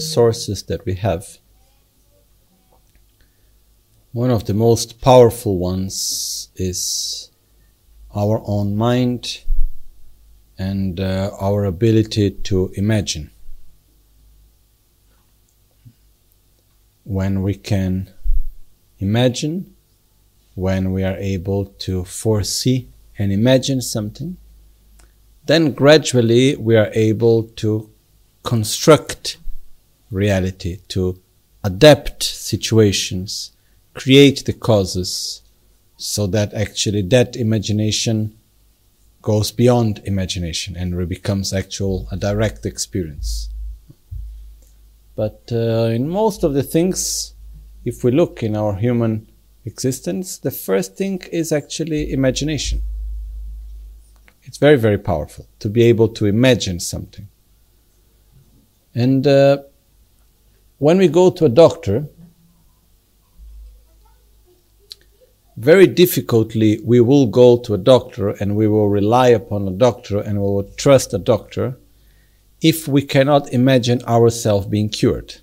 resources that we have. One of the most powerful ones is our own mind and uh, our ability to imagine. When we can imagine, when we are able to foresee and imagine something, then gradually we are able to construct reality, to adapt situations create the causes so that actually that imagination goes beyond imagination and becomes actual a direct experience. But uh, in most of the things if we look in our human existence the first thing is actually imagination. It's very very powerful to be able to imagine something. And uh, when we go to a doctor very difficultly we will go to a doctor and we will rely upon a doctor and we will trust a doctor if we cannot imagine ourselves being cured.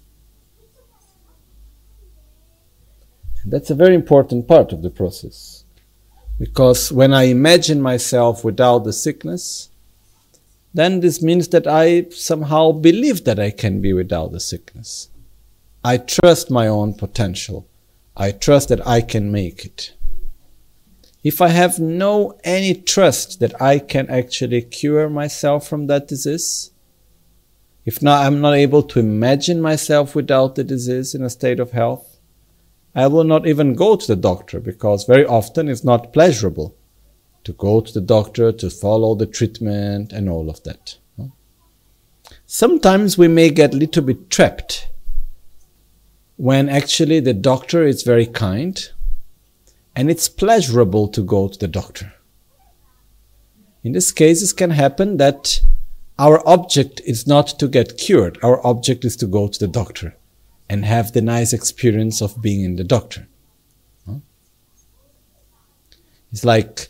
That's a very important part of the process. Because when I imagine myself without the sickness, then this means that I somehow believe that I can be without the sickness. I trust my own potential. I trust that I can make it if I have no any trust that I can actually cure myself from that disease, if not I'm not able to imagine myself without the disease in a state of health, I will not even go to the doctor because very often it's not pleasurable to go to the doctor to follow the treatment and all of that. Sometimes we may get a little bit trapped when actually the doctor is very kind and it's pleasurable to go to the doctor. In this case, it can happen that our object is not to get cured. Our object is to go to the doctor and have the nice experience of being in the doctor. It's like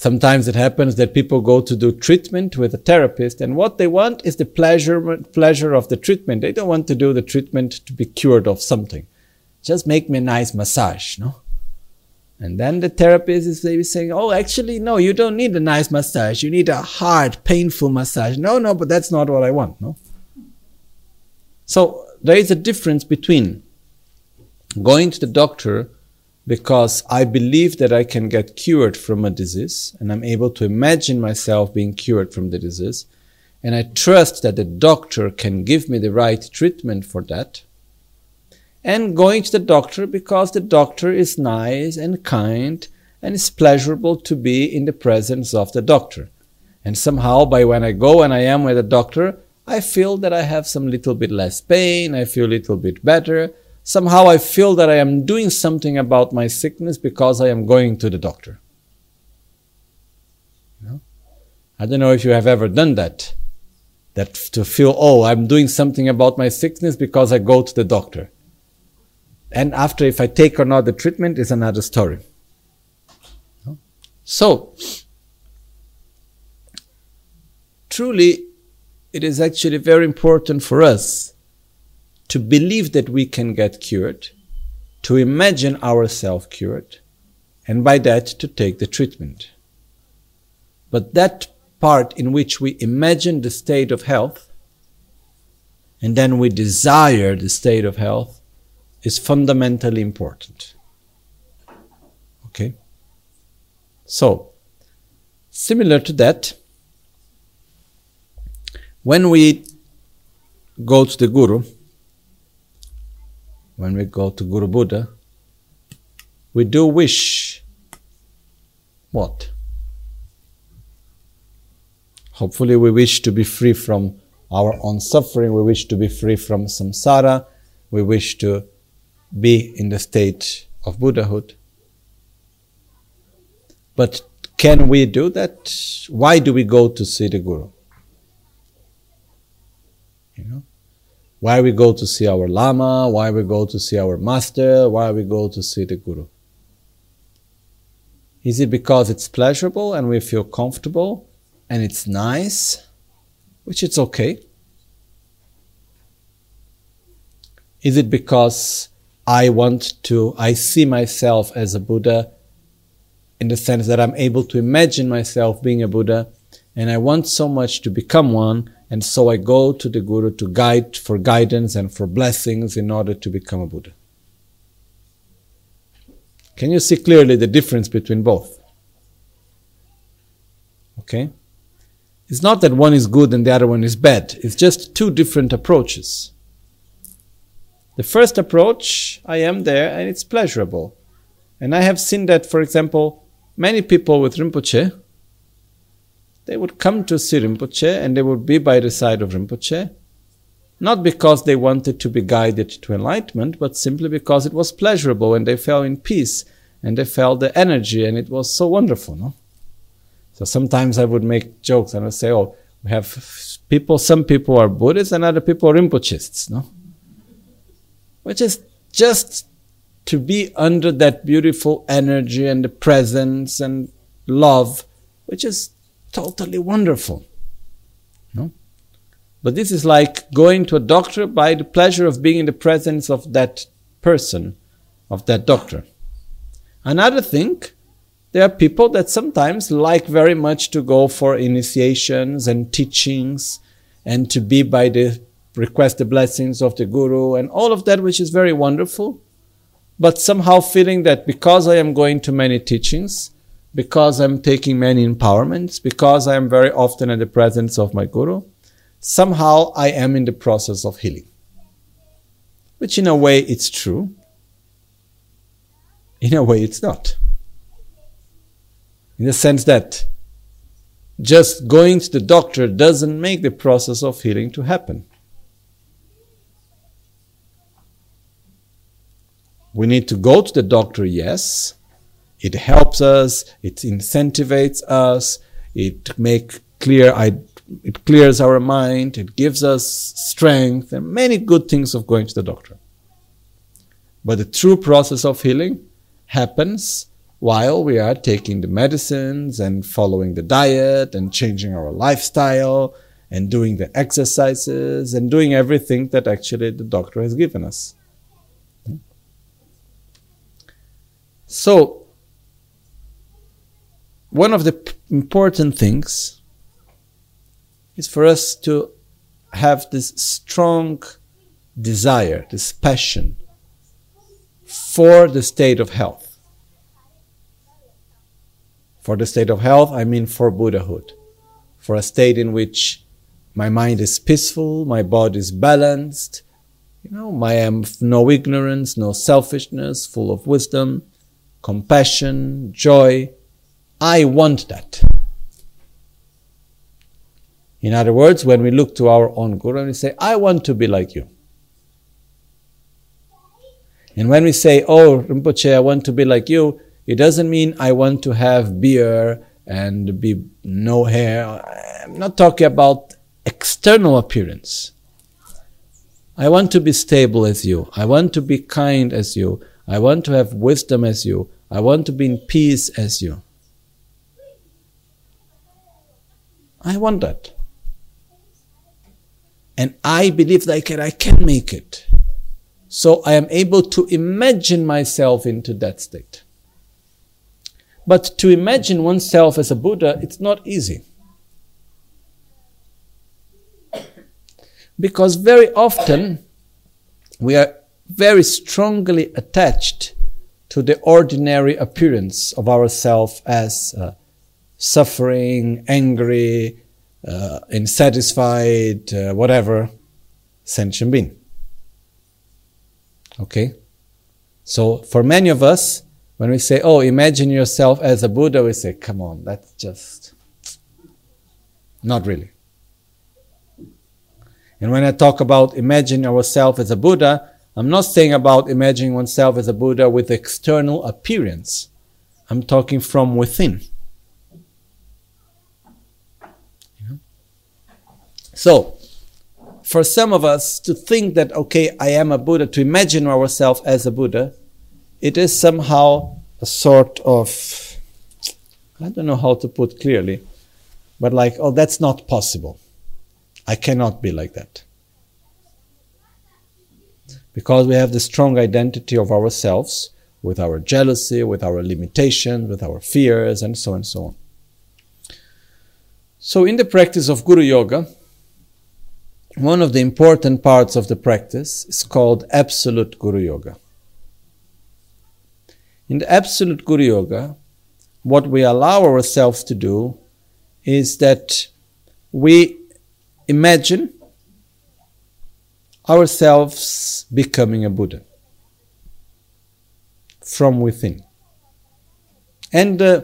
sometimes it happens that people go to do treatment with a therapist and what they want is the pleasure, pleasure of the treatment. They don't want to do the treatment to be cured of something. Just make me a nice massage, no? And then the therapist is maybe saying, Oh, actually, no, you don't need a nice massage. You need a hard, painful massage. No, no, but that's not what I want. No. So there is a difference between going to the doctor because I believe that I can get cured from a disease and I'm able to imagine myself being cured from the disease. And I trust that the doctor can give me the right treatment for that and going to the doctor because the doctor is nice and kind and it's pleasurable to be in the presence of the doctor. And somehow, by when I go and I am with the doctor, I feel that I have some little bit less pain, I feel a little bit better. Somehow I feel that I am doing something about my sickness because I am going to the doctor. You know? I don't know if you have ever done that. That to feel, oh, I'm doing something about my sickness because I go to the doctor. And after, if I take or not the treatment, is another story. So, truly, it is actually very important for us to believe that we can get cured, to imagine ourselves cured, and by that to take the treatment. But that part in which we imagine the state of health, and then we desire the state of health, is fundamentally important. Okay? So, similar to that, when we go to the Guru, when we go to Guru Buddha, we do wish what? Hopefully, we wish to be free from our own suffering, we wish to be free from samsara, we wish to be in the state of Buddhahood. But can we do that? Why do we go to see the Guru? You know? Why we go to see our Lama? Why we go to see our Master? Why we go to see the Guru? Is it because it's pleasurable and we feel comfortable and it's nice? Which it's okay. Is it because I want to, I see myself as a Buddha in the sense that I'm able to imagine myself being a Buddha and I want so much to become one and so I go to the Guru to guide for guidance and for blessings in order to become a Buddha. Can you see clearly the difference between both? Okay? It's not that one is good and the other one is bad. It's just two different approaches. The first approach, I am there and it's pleasurable. And I have seen that, for example, many people with Rinpoche, they would come to see Rinpoche and they would be by the side of Rinpoche, not because they wanted to be guided to enlightenment, but simply because it was pleasurable and they felt in peace and they felt the energy and it was so wonderful. No? So sometimes I would make jokes and I say, "Oh, we have people. Some people are Buddhists and other people are Rinpochists." No, which is just to be under that beautiful energy and the presence and love, which is totally wonderful. No? But this is like going to a doctor by the pleasure of being in the presence of that person, of that doctor. Another thing there are people that sometimes like very much to go for initiations and teachings and to be by the request the blessings of the guru and all of that, which is very wonderful. But somehow feeling that because I am going to many teachings, because I'm taking many empowerments, because I am very often in the presence of my guru, somehow I am in the process of healing. Which in a way it's true. In a way it's not in the sense that just going to the doctor doesn't make the process of healing to happen. We need to go to the doctor, yes. It helps us, it incentivizes us, it make clear it clears our mind, it gives us strength and many good things of going to the doctor. But the true process of healing happens while we are taking the medicines and following the diet and changing our lifestyle and doing the exercises and doing everything that actually the doctor has given us. Hmm? So, one of the important things is for us to have this strong desire, this passion for the state of health. For the state of health, I mean for Buddhahood. For a state in which my mind is peaceful, my body is balanced, you know, I am no ignorance, no selfishness, full of wisdom, compassion, joy. I want that. In other words, when we look to our own Guru and we say, I want to be like you. And when we say, Oh, Rinpoche, I want to be like you, it doesn't mean I want to have beer and be no hair. I'm not talking about external appearance. I want to be stable as you. I want to be kind as you. I want to have wisdom as you. I want to be in peace as you. I want that. And I believe that I can, I can make it. So I am able to imagine myself into that state. But to imagine oneself as a Buddha, it's not easy. Because very often we are very strongly attached to the ordinary appearance of ourself as uh, suffering, angry, uh, unsatisfied, uh, whatever, sentient being. Okay? So for many of us, when we say, oh, imagine yourself as a Buddha, we say, come on, that's just not really. And when I talk about imagining ourselves as a Buddha, I'm not saying about imagining oneself as a Buddha with external appearance. I'm talking from within. So, for some of us to think that, okay, I am a Buddha, to imagine ourselves as a Buddha, it is somehow a sort of, I don't know how to put clearly, but like, oh, that's not possible. I cannot be like that. because we have the strong identity of ourselves with our jealousy, with our limitations, with our fears, and so on and so on. So, in the practice of Guru Yoga, one of the important parts of the practice is called Absolute Guru Yoga. In the Absolute Guru Yoga, what we allow ourselves to do is that we imagine ourselves becoming a Buddha from within. And uh,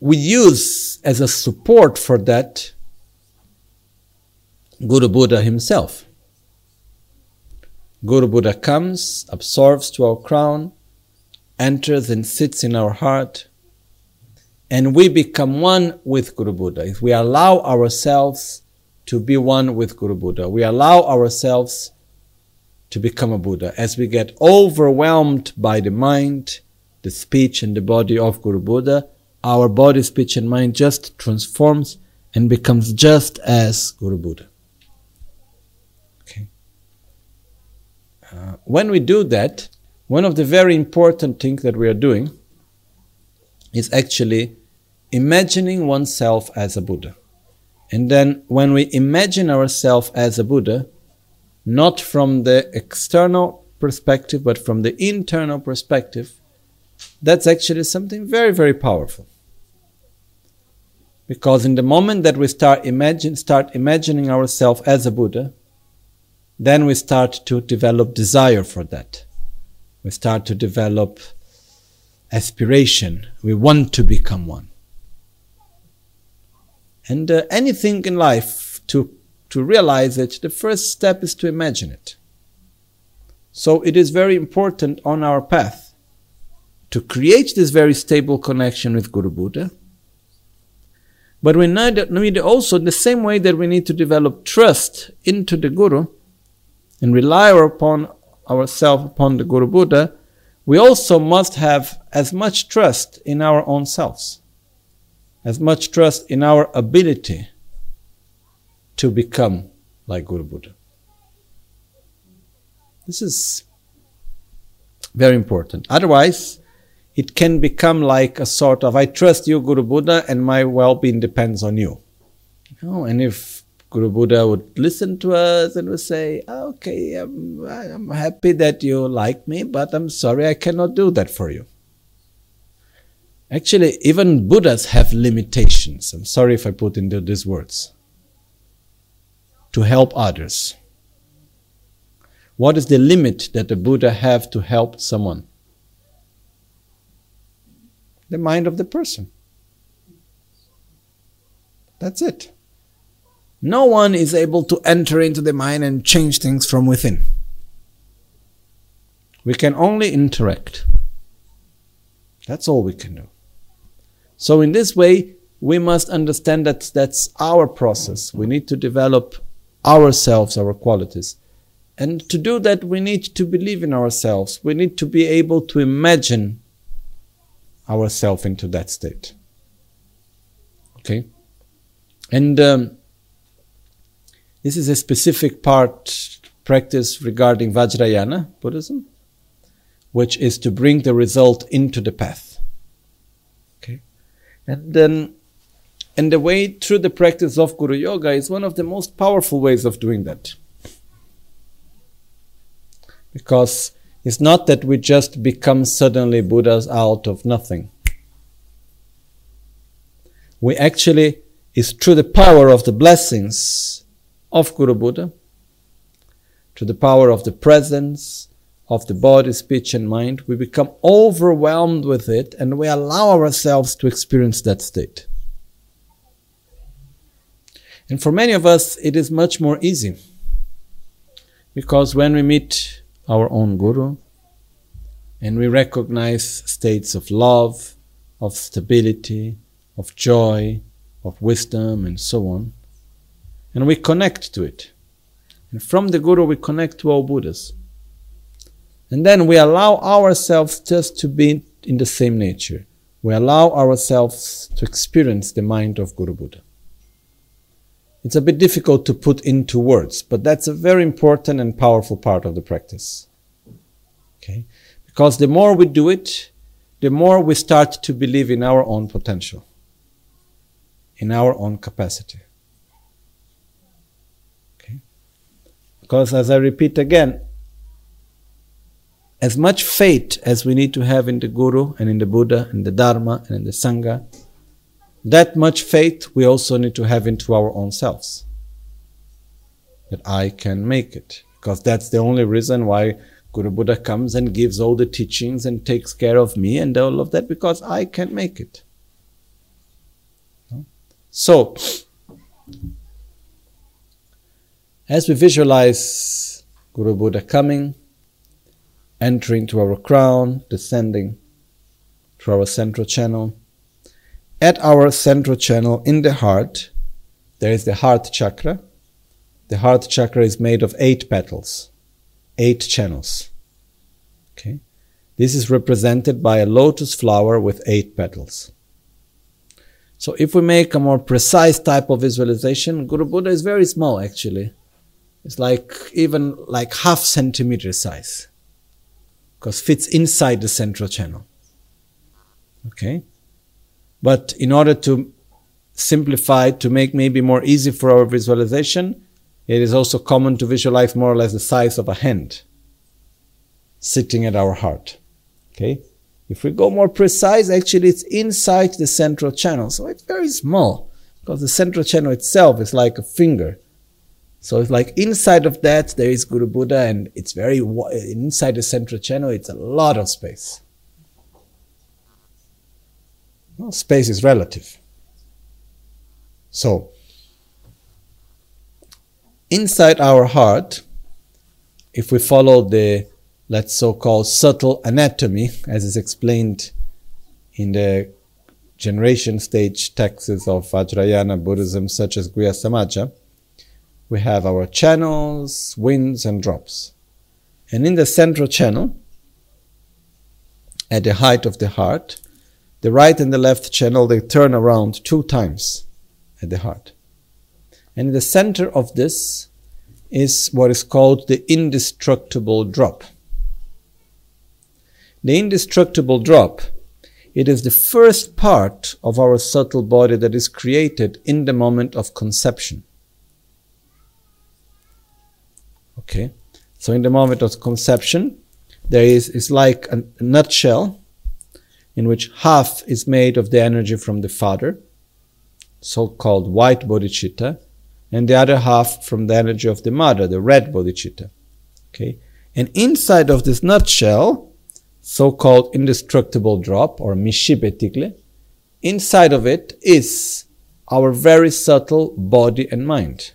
we use as a support for that Guru Buddha himself. Guru Buddha comes, absorbs to our crown, enters and sits in our heart, and we become one with Guru Buddha. If we allow ourselves to be one with Guru Buddha, we allow ourselves to become a Buddha. As we get overwhelmed by the mind, the speech, and the body of Guru Buddha, our body, speech, and mind just transforms and becomes just as Guru Buddha. Uh, when we do that, one of the very important things that we are doing is actually imagining oneself as a Buddha. And then when we imagine ourselves as a Buddha, not from the external perspective, but from the internal perspective, that's actually something very, very powerful. Because in the moment that we start imagine start imagining ourselves as a Buddha, then we start to develop desire for that. We start to develop aspiration. We want to become one. And uh, anything in life to to realize it, the first step is to imagine it. So it is very important on our path to create this very stable connection with Guru Buddha but we need also, the same way that we need to develop trust into the Guru and rely upon ourselves upon the Guru Buddha, we also must have as much trust in our own selves, as much trust in our ability to become like Guru Buddha. This is very important. Otherwise, it can become like a sort of I trust you, Guru Buddha, and my well being depends on you. you know, and if Guru Buddha would listen to us and would say, ah, Okay, I'm, I'm happy that you like me, but I'm sorry I cannot do that for you. Actually, even Buddhas have limitations. I'm sorry if I put into these words. To help others. What is the limit that the Buddha have to help someone? the mind of the person. That's it. No one is able to enter into the mind and change things from within. We can only interact. That's all we can do. So, in this way, we must understand that that's our process. We need to develop ourselves, our qualities. And to do that, we need to believe in ourselves. We need to be able to imagine ourselves into that state. Okay? And um, this is a specific part practice regarding Vajrayana Buddhism, which is to bring the result into the path. Okay? And then and the way through the practice of Guru Yoga is one of the most powerful ways of doing that. Because it's not that we just become suddenly Buddhas out of nothing. We actually, it's through the power of the blessings of Guru Buddha, to the power of the presence of the body, speech, and mind, we become overwhelmed with it and we allow ourselves to experience that state. And for many of us, it is much more easy. Because when we meet our own Guru, and we recognize states of love, of stability, of joy, of wisdom, and so on. And we connect to it. And from the Guru, we connect to all Buddhas. And then we allow ourselves just to be in the same nature. We allow ourselves to experience the mind of Guru Buddha. It's a bit difficult to put into words, but that's a very important and powerful part of the practice. Okay? Because the more we do it, the more we start to believe in our own potential, in our own capacity. Because as I repeat again, as much faith as we need to have in the Guru and in the Buddha and the Dharma and in the Sangha, that much faith we also need to have into our own selves. That I can make it. Because that's the only reason why Guru Buddha comes and gives all the teachings and takes care of me and all of that because I can make it. So, as we visualize Guru Buddha coming, entering to our crown, descending to our central channel. At our central channel in the heart, there is the heart chakra. The heart chakra is made of eight petals, eight channels. Okay. This is represented by a lotus flower with eight petals. So if we make a more precise type of visualization, Guru Buddha is very small actually. It's like even like half centimeter size because fits inside the central channel. Okay? But in order to simplify, to make maybe more easy for our visualization, it is also common to visualize more or less the size of a hand sitting at our heart. Okay? If we go more precise, actually it's inside the central channel. So it's very small because the central channel itself is like a finger. So it's like inside of that there is Guru Buddha, and it's very inside the central channel. It's a lot of space. Well, space is relative. So inside our heart, if we follow the let's so-called subtle anatomy, as is explained in the generation stage texts of Vajrayana Buddhism, such as Guhya Samaja, we have our channels, winds, and drops. And in the central channel, at the height of the heart, the right and the left channel they turn around two times at the heart. And in the center of this is what is called the indestructible drop. The indestructible drop, it is the first part of our subtle body that is created in the moment of conception. Okay, so in the moment of conception, there is is like a, a nutshell in which half is made of the energy from the father, so-called white bodhicitta, and the other half from the energy of the mother, the red bodhicitta. Okay, and inside of this nutshell, so-called indestructible drop or mishibetikle, inside of it is our very subtle body and mind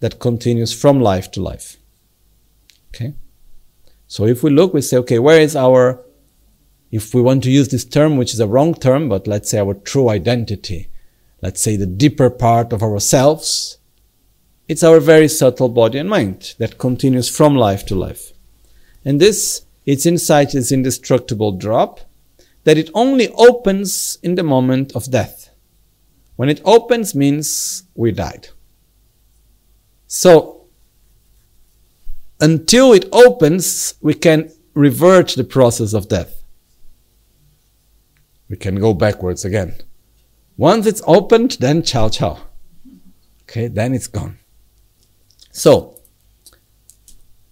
that continues from life to life. Okay? So if we look, we say, okay, where is our, if we want to use this term, which is a wrong term, but let's say our true identity, let's say the deeper part of ourselves, it's our very subtle body and mind that continues from life to life. And this, its insight is indestructible drop, that it only opens in the moment of death. When it opens means we died. So, until it opens, we can revert the process of death. We can go backwards again. Once it's opened, then ciao ciao. Okay, then it's gone. So,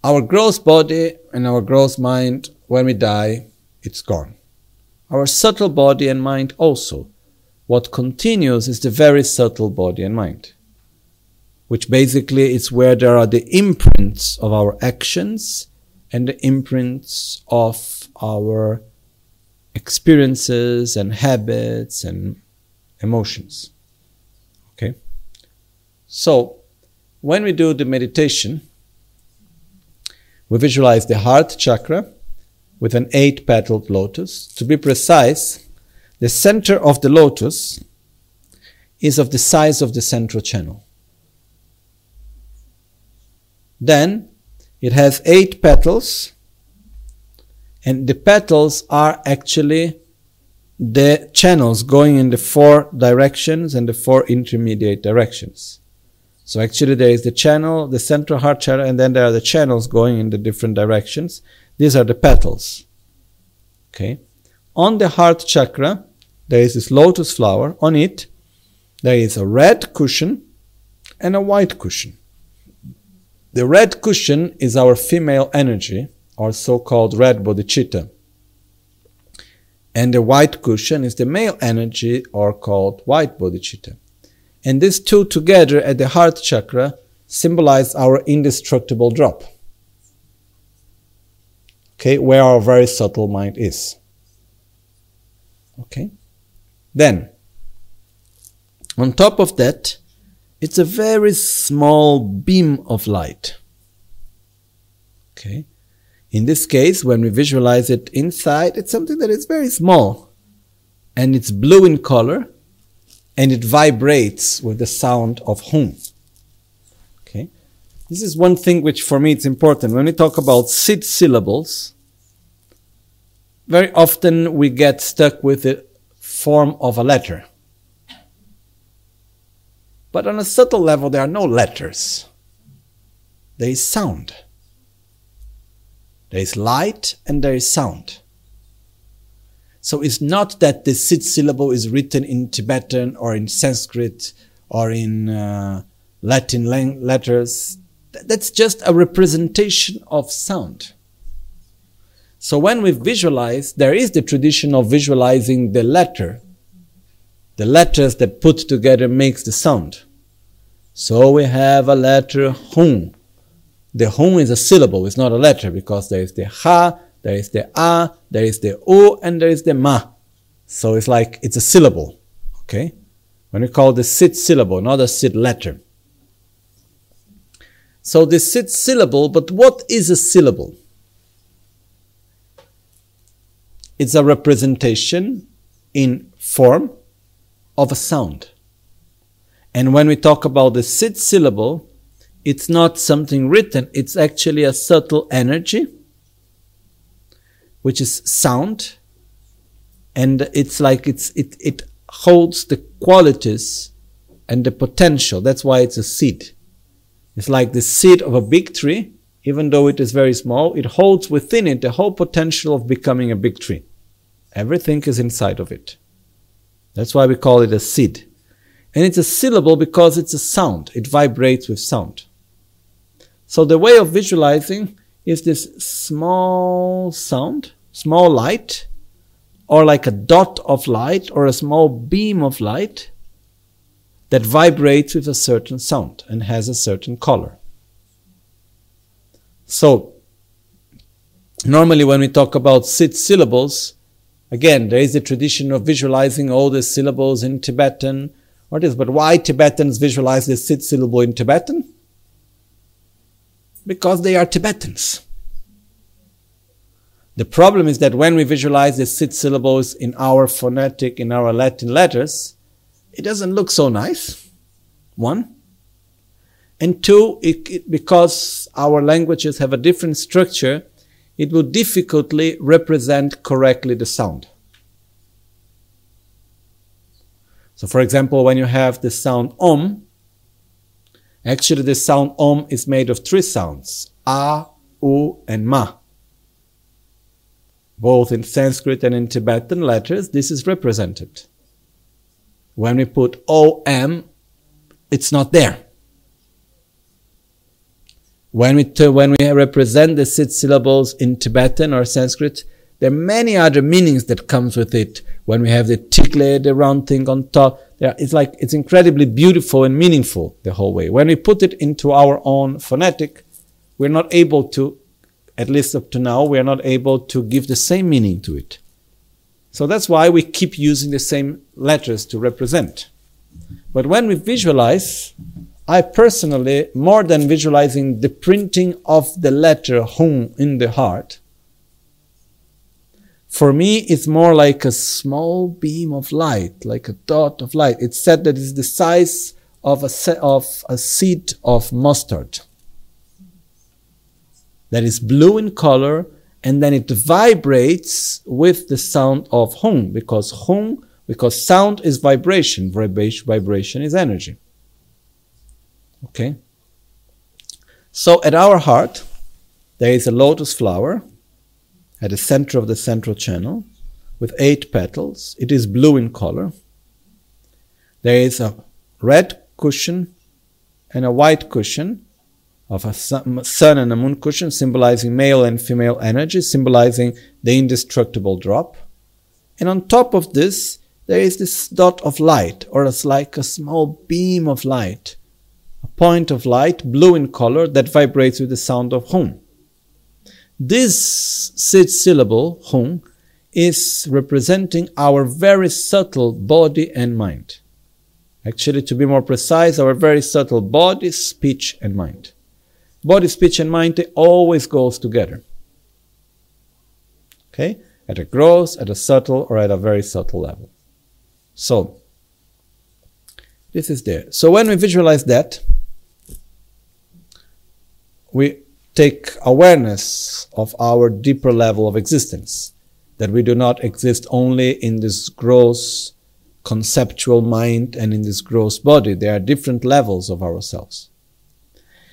our gross body and our gross mind, when we die, it's gone. Our subtle body and mind also. What continues is the very subtle body and mind which basically is where there are the imprints of our actions and the imprints of our experiences and habits and emotions. Okay? So, when we do the meditation, we visualize the heart chakra with an eight petaled lotus. To be precise, the center of the lotus is of the size of the central channel. Then it has eight petals, and the petals are actually the channels going in the four directions and the four intermediate directions. So actually there is the channel, the central heart channel, and then there are the channels going in the different directions. These are the petals. Okay. On the heart chakra, there is this lotus flower. On it, there is a red cushion and a white cushion. The red cushion is our female energy, or so called red bodhicitta. And the white cushion is the male energy, or called white bodhicitta. And these two together at the heart chakra symbolize our indestructible drop. Okay, where our very subtle mind is. Okay? Then, on top of that, it's a very small beam of light. Okay? In this case, when we visualize it inside, it's something that is very small and it's blue in color and it vibrates with the sound of hum. Okay? This is one thing which for me it's important. When we talk about seed syllables, very often we get stuck with the form of a letter. But on a subtle level, there are no letters. There is sound. There is light and there is sound. So it's not that the seed syllable is written in Tibetan or in Sanskrit or in uh, Latin letters. That's just a representation of sound. So when we visualize, there is the tradition of visualizing the letter. The letters that put together makes the sound. So we have a letter Hum. The Hum is a syllable, it's not a letter because there is the Ha, there is the A, there is the U, and there is the Ma. So it's like it's a syllable. Okay? When we call the seed syllable, not a seed letter. So the seed syllable, but what is a syllable? It's a representation in form of a sound. And when we talk about the seed syllable, it's not something written, it's actually a subtle energy, which is sound. And it's like it's, it, it holds the qualities and the potential. That's why it's a seed. It's like the seed of a big tree, even though it is very small, it holds within it the whole potential of becoming a big tree. Everything is inside of it. That's why we call it a seed. And it's a syllable because it's a sound. It vibrates with sound. So the way of visualizing is this small sound, small light, or like a dot of light or a small beam of light that vibrates with a certain sound and has a certain color. So, normally when we talk about seed syllables, again, there is a tradition of visualizing all the syllables in Tibetan or this, but why Tibetans visualize the seed syllable in Tibetan? Because they are Tibetans. The problem is that when we visualize the seed syllables in our phonetic, in our Latin letters, it doesn't look so nice. One. And two, it, it, because our languages have a different structure, it will difficultly represent correctly the sound. So, for example, when you have the sound om, actually the sound om is made of three sounds a, u, and ma. Both in Sanskrit and in Tibetan letters, this is represented. When we put om, it's not there. When we, when we represent the six syllables in Tibetan or Sanskrit, there are many other meanings that comes with it. When we have the tikle, the round thing on top, it's like, it's incredibly beautiful and meaningful the whole way. When we put it into our own phonetic, we're not able to, at least up to now, we are not able to give the same meaning to it. So that's why we keep using the same letters to represent. But when we visualize, I personally, more than visualizing the printing of the letter Hum in the heart, for me, it's more like a small beam of light, like a dot of light. It's said that it's the size of a, se- of a seed of mustard. That is blue in color, and then it vibrates with the sound of hum, because hum, because sound is vibration, vibration is energy. Okay? So at our heart, there is a lotus flower at the center of the central channel with eight petals. It is blue in color. There is a red cushion and a white cushion of a sun and a moon cushion symbolizing male and female energy, symbolizing the indestructible drop. And on top of this, there is this dot of light, or it's like a small beam of light, a point of light, blue in color, that vibrates with the sound of Hum. This six syllable, Hum, is representing our very subtle body and mind. Actually, to be more precise, our very subtle body, speech, and mind. Body, speech, and mind, they always goes together. Okay? At a gross, at a subtle, or at a very subtle level. So, this is there. So when we visualize that, we take awareness of our deeper level of existence, that we do not exist only in this gross conceptual mind and in this gross body. There are different levels of ourselves.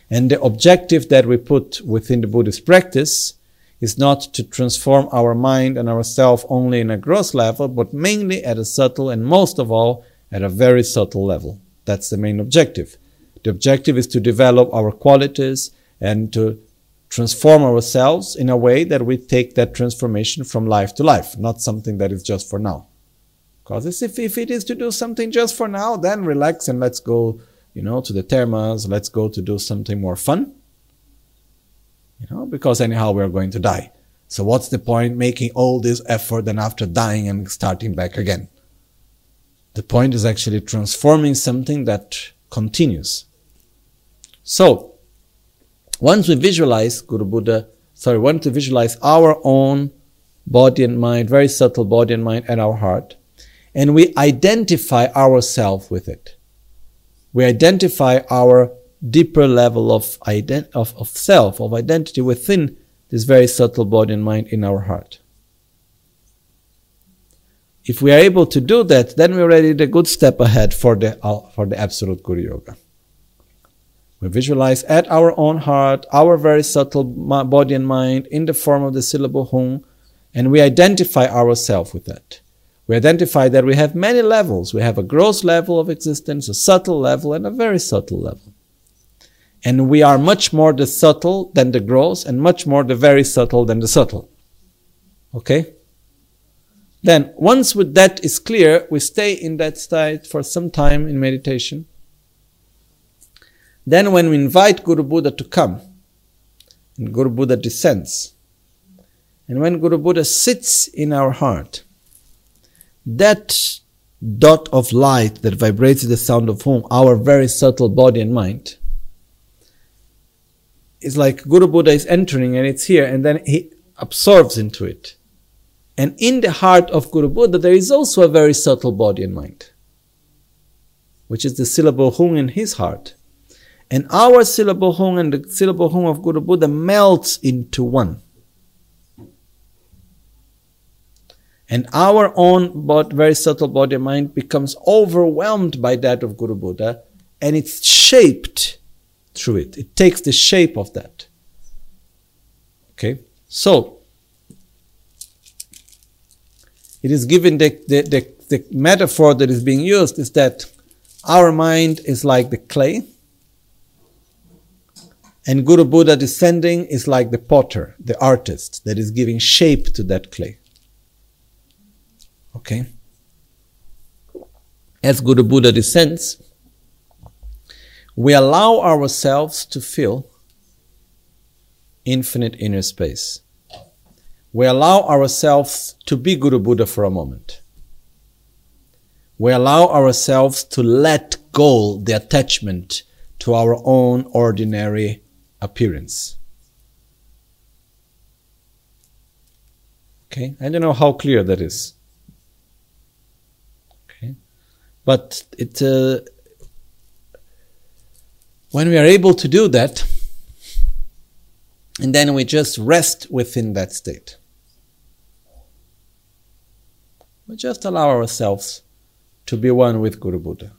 And the objective that we put within the Buddhist practice is not to transform our mind and ourself only in a gross level, but mainly at a subtle and most of all at a very subtle level. That's the main objective. The objective is to develop our qualities and to transform ourselves in a way that we take that transformation from life to life, not something that is just for now. Because if, if it is to do something just for now, then relax and let's go you know, to the thermas, let's go to do something more fun. You know, because anyhow we're going to die. So what's the point making all this effort and after dying and starting back again? The point is actually transforming something that continues. So, once we visualize Guru Buddha, sorry, once we visualize our own body and mind, very subtle body and mind and our heart, and we identify ourselves with it we identify our deeper level of, ident- of, of self, of identity within this very subtle body and mind in our heart. If we are able to do that, then we're already a good step ahead for the, uh, for the absolute Guru Yoga. We visualize at our own heart our very subtle body and mind in the form of the syllable Hum, and we identify ourselves with that we identify that we have many levels. We have a gross level of existence, a subtle level, and a very subtle level. And we are much more the subtle than the gross, and much more the very subtle than the subtle. Okay? Then, once with that is clear, we stay in that state for some time in meditation. Then, when we invite Guru Buddha to come, and Guru Buddha descends, and when Guru Buddha sits in our heart, that dot of light that vibrates the sound of Hum, our very subtle body and mind, is like Guru Buddha is entering and it's here, and then he absorbs into it. And in the heart of Guru Buddha, there is also a very subtle body and mind, which is the syllable Hum in his heart. And our syllable Hum and the syllable Hum of Guru Buddha melts into one. And our own but very subtle body mind becomes overwhelmed by that of Guru Buddha and it's shaped through it. It takes the shape of that. Okay? So, it is given the, the, the, the metaphor that is being used is that our mind is like the clay and Guru Buddha descending is like the potter, the artist that is giving shape to that clay. Okay? As Guru Buddha descends, we allow ourselves to feel infinite inner space. We allow ourselves to be Guru Buddha for a moment. We allow ourselves to let go the attachment to our own ordinary appearance. Okay, I don't know how clear that is. Okay, but it, uh, when we are able to do that, and then we just rest within that state. We just allow ourselves to be one with Guru Buddha.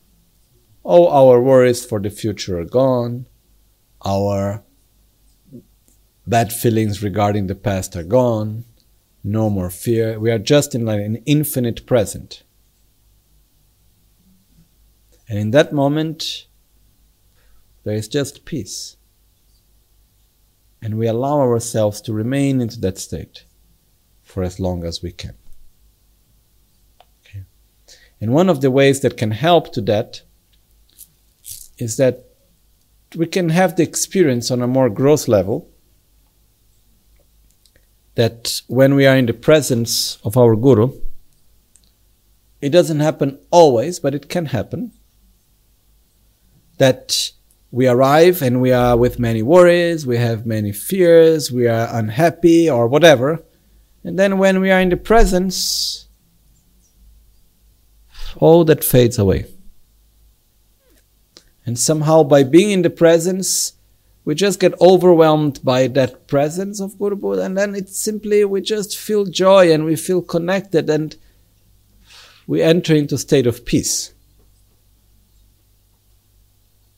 all our worries for the future are gone, our bad feelings regarding the past are gone, no more fear. We are just in like an infinite present. And in that moment, there is just peace. And we allow ourselves to remain into that state for as long as we can. Okay. And one of the ways that can help to that is that we can have the experience on a more gross level that when we are in the presence of our guru, it doesn't happen always, but it can happen. That we arrive and we are with many worries, we have many fears, we are unhappy or whatever. And then when we are in the presence, all that fades away. And somehow by being in the presence, we just get overwhelmed by that presence of Guru Buddha, and then it's simply we just feel joy and we feel connected and we enter into a state of peace.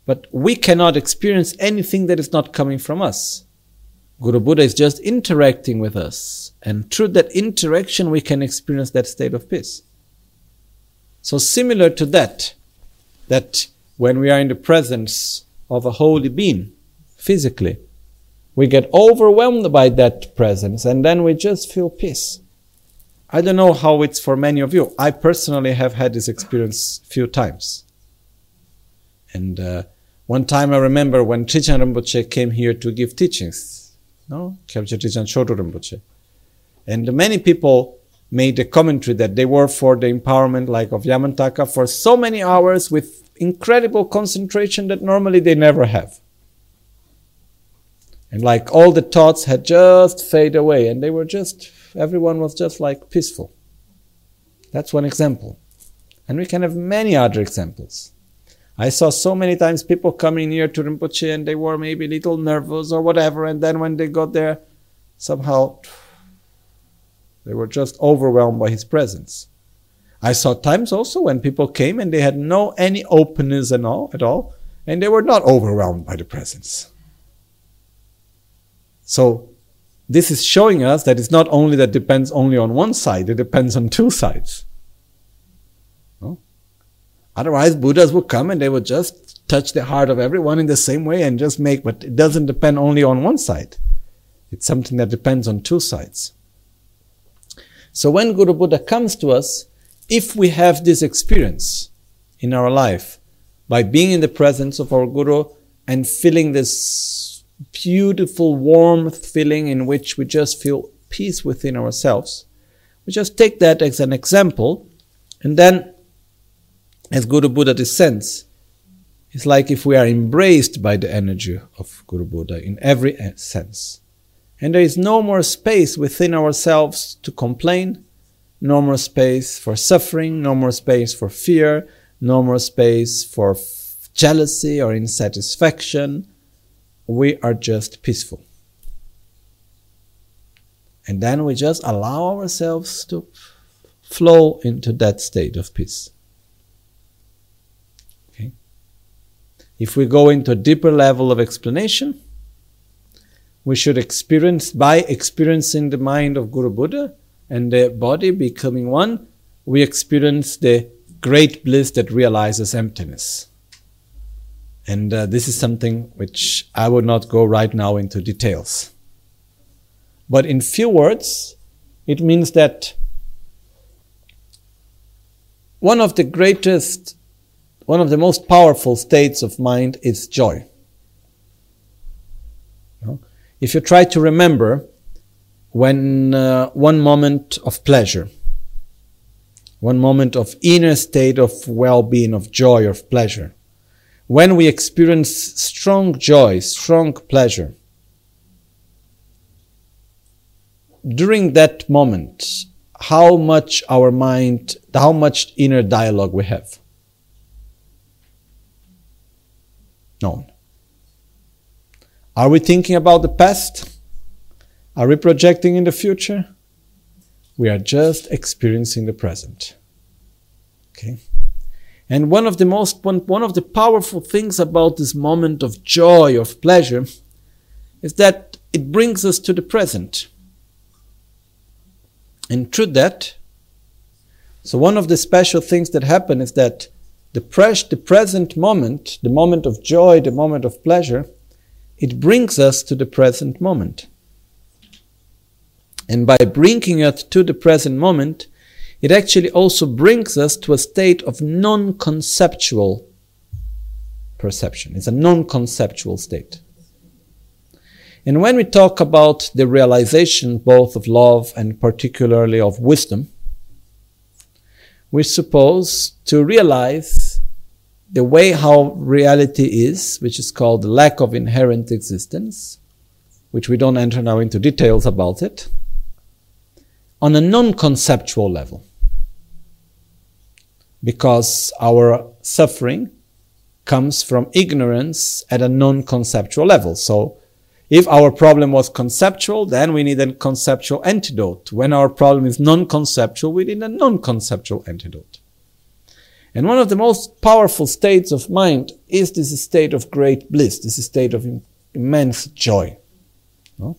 But we cannot experience anything that is not coming from us. Guru Buddha is just interacting with us, and through that interaction, we can experience that state of peace. So, similar to that, that when we are in the presence of a holy being, physically. We get overwhelmed by that presence and then we just feel peace. I don't know how it's for many of you. I personally have had this experience few times. And uh, one time I remember when Trijang Rinpoche came here to give teachings. No? Kyabje Trijang Chodo Rinpoche. And many people made a commentary that they were for the empowerment like of Yamantaka for so many hours with incredible concentration that normally they never have. And like all the thoughts had just faded away and they were just, everyone was just like peaceful. That's one example. And we can have many other examples. I saw so many times people coming near to Rinpoche and they were maybe a little nervous or whatever. And then when they got there, somehow they were just overwhelmed by his presence. I saw times also when people came and they had no any openness at all at all, and they were not overwhelmed by the presence. So this is showing us that it's not only that depends only on one side, it depends on two sides. No? Otherwise, Buddhas would come and they would just touch the heart of everyone in the same way and just make, but it doesn't depend only on one side. It's something that depends on two sides. So when Guru Buddha comes to us, if we have this experience in our life by being in the presence of our Guru and feeling this beautiful, warm feeling in which we just feel peace within ourselves. We just take that as an example, and then, as Guru Buddha descends, it's like if we are embraced by the energy of Guru Buddha in every sense. And there is no more space within ourselves to complain, no more space for suffering, no more space for fear, no more space for f- jealousy or insatisfaction, we are just peaceful. And then we just allow ourselves to flow into that state of peace. Okay? If we go into a deeper level of explanation, we should experience, by experiencing the mind of Guru Buddha and the body becoming one, we experience the great bliss that realizes emptiness. And uh, this is something which I would not go right now into details. But in few words, it means that one of the greatest, one of the most powerful states of mind is joy. If you try to remember when uh, one moment of pleasure, one moment of inner state of well-being, of joy, of pleasure, when we experience strong joy, strong pleasure, during that moment, how much our mind, how much inner dialogue we have? None. Are we thinking about the past? Are we projecting in the future? We are just experiencing the present. Okay? And one of the most, one, one of the powerful things about this moment of joy, of pleasure, is that it brings us to the present. And through that, so one of the special things that happen is that the, pres- the present moment, the moment of joy, the moment of pleasure, it brings us to the present moment. And by bringing us to the present moment, it actually also brings us to a state of non conceptual perception. It's a non conceptual state. And when we talk about the realization both of love and particularly of wisdom, we're supposed to realize the way how reality is, which is called the lack of inherent existence, which we don't enter now into details about it, on a non conceptual level. Because our suffering comes from ignorance at a non conceptual level. So if our problem was conceptual, then we need a conceptual antidote. When our problem is non-conceptual, we need a non-conceptual antidote. And one of the most powerful states of mind is this state of great bliss, this state of immense joy. No?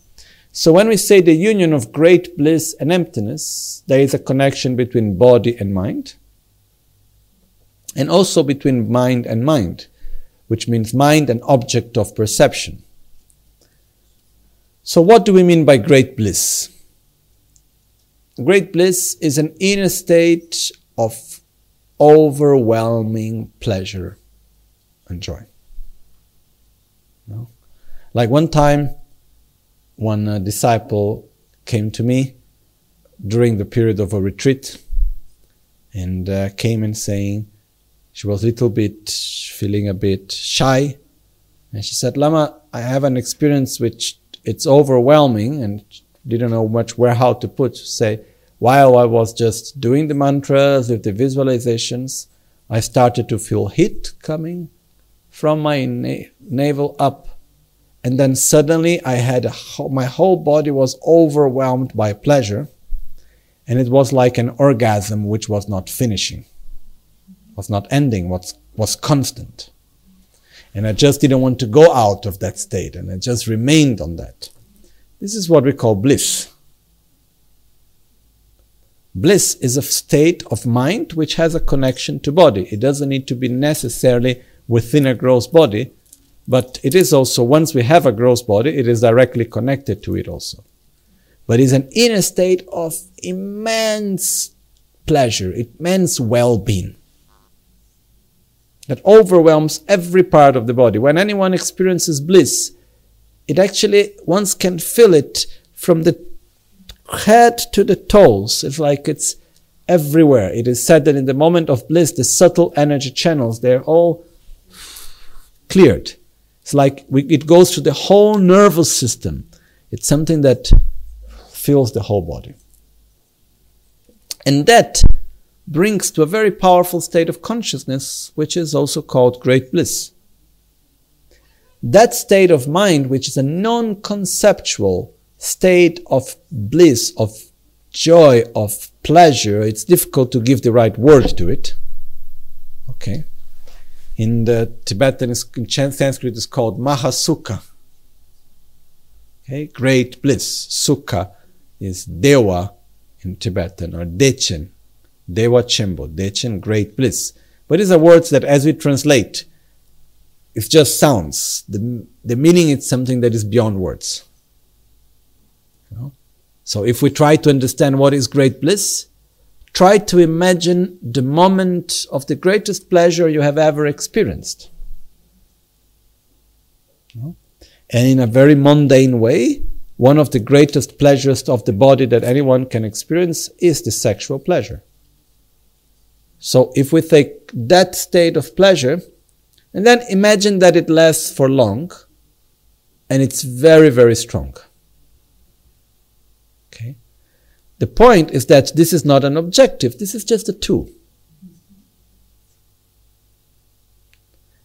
So when we say the union of great bliss and emptiness, there is a connection between body and mind, and also between mind and mind, which means mind and object of perception. So, what do we mean by great bliss? Great bliss is an inner state of overwhelming pleasure and joy. No? Like one time, one uh, disciple came to me during the period of a retreat and uh, came and saying she was a little bit feeling a bit shy. And she said lama i have an experience which it's overwhelming and didn't know much where how to put say while i was just doing the mantras with the visualizations i started to feel heat coming from my na- navel up. And then suddenly i had ho- my whole body was overwhelmed by pleasure. And it was like an orgasm which was not finishing was not ending was was constant and I just didn't want to go out of that state and I just remained on that. This is what we call bliss. Bliss is a state of mind which has a connection to body. It doesn't need to be necessarily within a gross body, but it is also, once we have a gross body, it is directly connected to it also. But it's an inner state of immense pleasure, immense well-being that overwhelms every part of the body. When anyone experiences bliss, it actually, once can feel it from the head to the toes. It's like it's everywhere. It is said that in the moment of bliss, the subtle energy channels, they're all cleared. It's like we, it goes through the whole nervous system. It's something that fills the whole body. And that brings to a very powerful state of consciousness, which is also called great bliss. That state of mind, which is a non conceptual state of bliss, of joy, of pleasure, it's difficult to give the right word to it. Okay. In the Tibetan, in Sanskrit, it's called Mahasukha. Okay, great bliss. Sukha is Dewa in Tibetan or Dechen Dewa Chembo, Dechen, great bliss. But these are words that as we translate, it's just sounds. The, the meaning is something that is beyond words. You know? So if we try to understand what is great bliss, try to imagine the moment of the greatest pleasure you have ever experienced. You know? And in a very mundane way, one of the greatest pleasures of the body that anyone can experience is the sexual pleasure. So if we take that state of pleasure, and then imagine that it lasts for long, and it's very, very strong. Okay? The point is that this is not an objective, this is just a tool.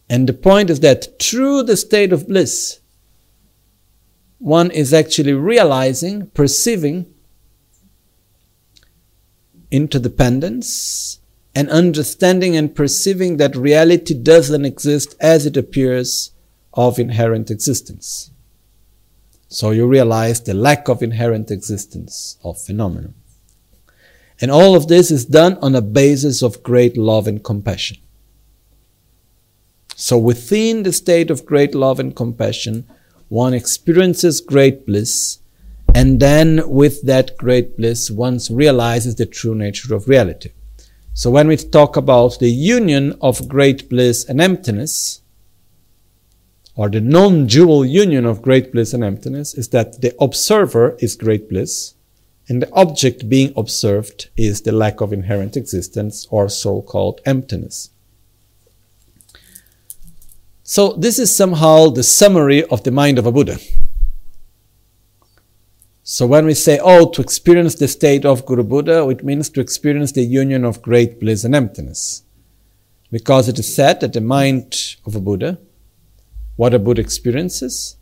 And the point is that through the state of bliss, one is actually realizing, perceiving interdependence, and understanding and perceiving that reality doesn't exist as it appears of inherent existence. So you realize the lack of inherent existence of phenomena. And all of this is done on a basis of great love and compassion. So within the state of great love and compassion, one experiences great bliss, and then with that great bliss, one realizes the true nature of reality. So when we talk about the union of great bliss and emptiness, or the non-dual union of great bliss and emptiness, is that the observer is great bliss, and the object being observed is the lack of inherent existence or so-called emptiness. So this is somehow the summary of the mind of a Buddha. So when we say, oh, to experience the state of Guru Buddha, it means to experience the union of great bliss and emptiness. Because it is said that the mind of a Buddha, what a Buddha experiences,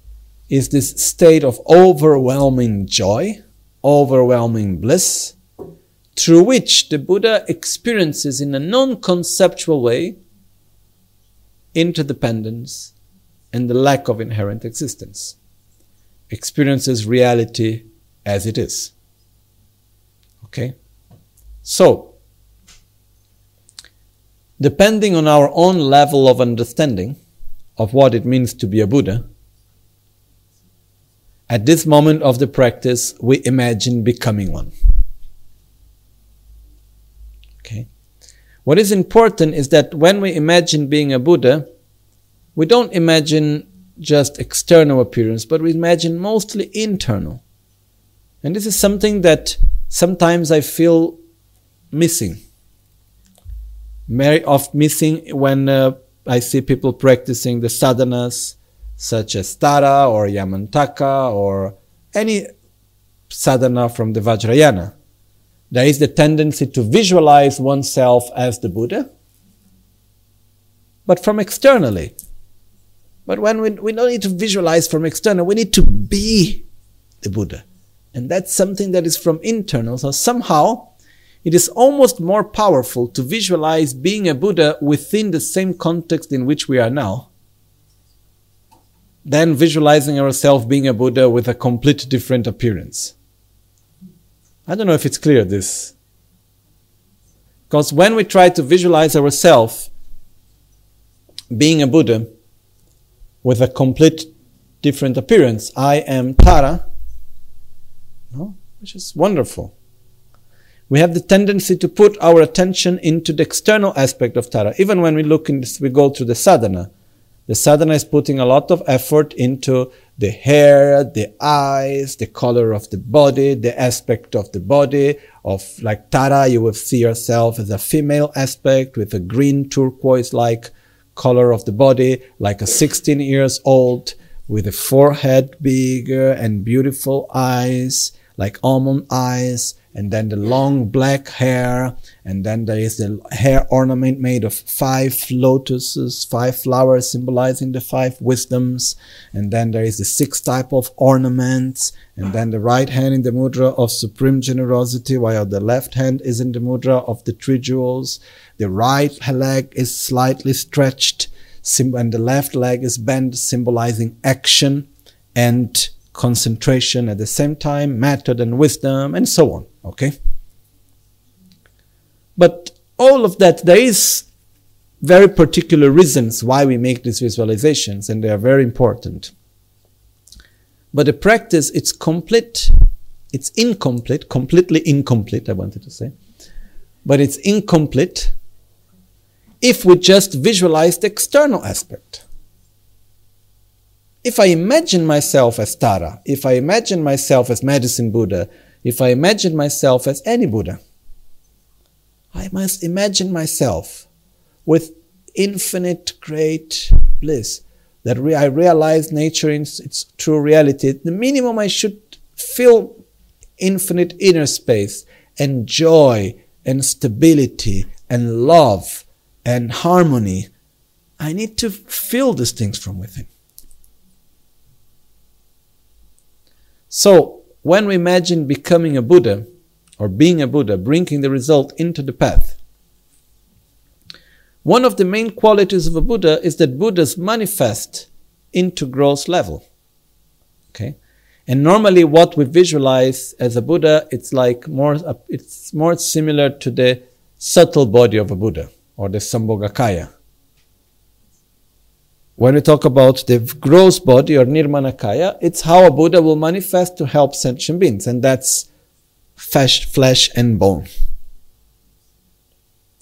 is this state of overwhelming joy, overwhelming bliss, through which the Buddha experiences in a non-conceptual way interdependence and the lack of inherent existence. Experiences reality as it is. Okay? So, depending on our own level of understanding of what it means to be a Buddha, at this moment of the practice, we imagine becoming one. Okay? What is important is that when we imagine being a Buddha, we don't imagine just external appearance, but we imagine mostly internal. And this is something that sometimes I feel missing. Very often missing when uh, I see people practicing the sadhanas such as Tara or Yamantaka or any sadhana from the Vajrayana. There is the tendency to visualize oneself as the Buddha, but from externally. But when we, we don't need to visualize from external, we need to be the Buddha. And that's something that is from internal. So somehow it is almost more powerful to visualize being a Buddha within the same context in which we are now than visualizing ourselves being a Buddha with a complete different appearance. I don't know if it's clear this. Because when we try to visualize ourselves being a Buddha with a complete different appearance, I am Tara, no? which is wonderful. We have the tendency to put our attention into the external aspect of Tara. Even when we look in this, we go through the sadhana. The sadhana is putting a lot of effort into the hair, the eyes, the color of the body, the aspect of the body. Of like Tara, you will see yourself as a female aspect with a green turquoise like color of the body, like a 16 years old with a forehead bigger and beautiful eyes like almond eyes, and then the long black hair, and then there is the hair ornament made of five lotuses, five flowers symbolizing the five wisdoms, and then there is the six type of ornaments, and then the right hand in the mudra of supreme generosity, while the left hand is in the mudra of the three jewels. The right leg is slightly stretched, and the left leg is bent, symbolizing action and concentration at the same time, method and wisdom, and so on. Okay? But all of that, there is very particular reasons why we make these visualizations, and they are very important. But the practice, it's complete, it's incomplete, completely incomplete, I wanted to say. But it's incomplete if we just visualize the external aspect if I imagine myself as Tara, if I imagine myself as Medicine Buddha, if I imagine myself as any Buddha, I must imagine myself with infinite great bliss that re- I realize nature in its true reality. The minimum I should feel infinite inner space and joy and stability and love and harmony. I need to feel these things from within. So, when we imagine becoming a Buddha or being a Buddha, bringing the result into the path, one of the main qualities of a Buddha is that Buddhas manifest into gross level. Okay? And normally what we visualize as a Buddha, it's like more, it's more similar to the subtle body of a Buddha or the Sambhogakaya. When we talk about the gross body or Nirmanakaya, it's how a Buddha will manifest to help sentient beings, and that's flesh, flesh and bone.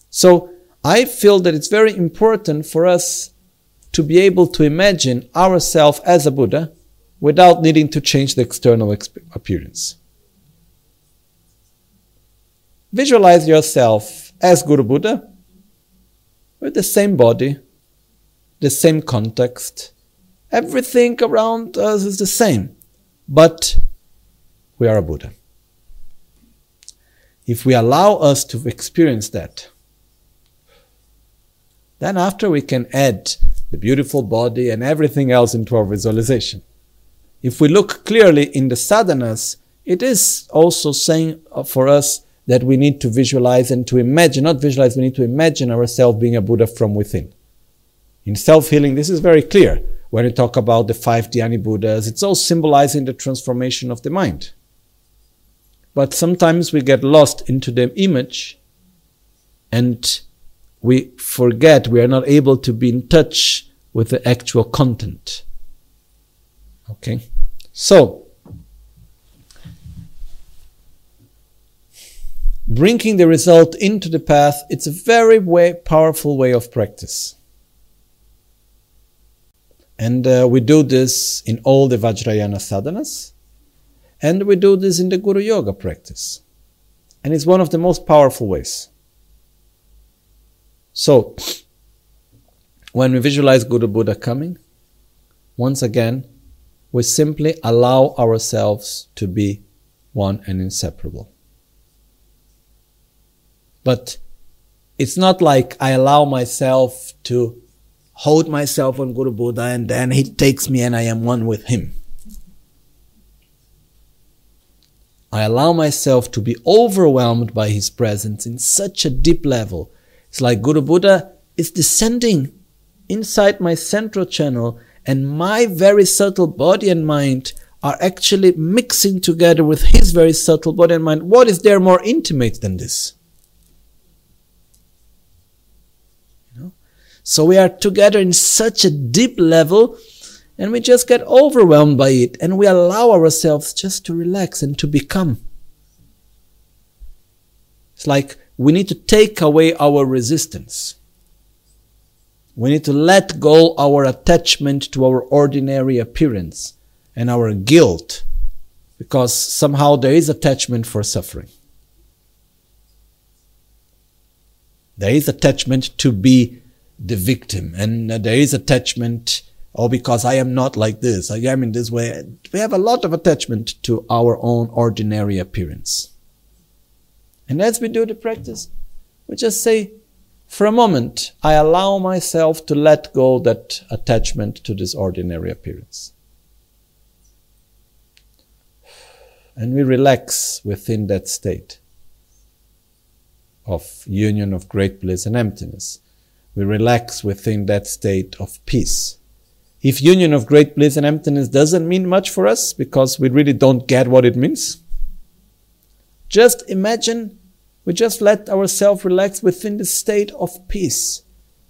So I feel that it's very important for us to be able to imagine ourselves as a Buddha without needing to change the external appearance. Visualize yourself as Guru Buddha with the same body, the same context. Everything around us is the same, but we are a Buddha. If we allow us to experience that, then after we can add the beautiful body and everything else into our visualization. If we look clearly in the sadhanas, it is also saying for us that we need to visualize and to imagine, not visualize, we need to imagine ourselves being a Buddha from within. In self healing, this is very clear. When we talk about the five Dhyani Buddhas, it's all symbolizing the transformation of the mind. But sometimes we get lost into the image and we forget, we are not able to be in touch with the actual content. Okay? So, bringing the result into the path, it's a very way, powerful way of practice. And uh, we do this in all the Vajrayana sadhanas, and we do this in the Guru Yoga practice. And it's one of the most powerful ways. So, when we visualize Guru Buddha coming, once again, we simply allow ourselves to be one and inseparable. But it's not like I allow myself to hold myself on Guru Buddha and then he takes me and I am one with him. I allow myself to be overwhelmed by his presence in such a deep level it's like Guru Buddha is descending inside my central channel and my very subtle body and mind are actually mixing together with his very subtle body and mind. What is there more intimate than this? You know? So we are together in such a deep level and we just get overwhelmed by it and we allow ourselves just to relax and to become. It's like we need to take away our resistance. We need to let go our attachment to our ordinary appearance and our guilt because somehow there is attachment for suffering. There is attachment to be the victim and uh, there is attachment oh because I am not like this, I am in this way. We have a lot of attachment to our own ordinary appearance. And as we do the practice, we just say, for a moment, I allow myself to let go that attachment to this ordinary appearance. And we relax within that state of union of great bliss and emptiness. We relax within that state of peace. If union of great bliss and emptiness doesn't mean much for us because we really don't get what it means, just imagine we just let ourselves relax within the state of peace,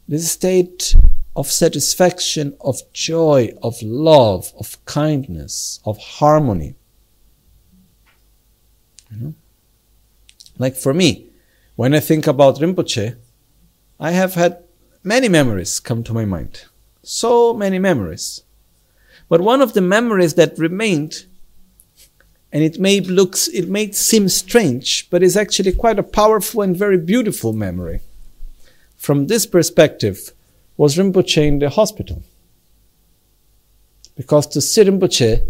this state of satisfaction, of joy, of love, of kindness, of harmony. You know? Like for me, when I think about Rinpoche, I have had many memories come to my mind. So many memories. But one of the memories that remained and it may looks it may seem strange but is actually quite a powerful and very beautiful memory from this perspective was Rinpoche in the hospital because to see Rinpoche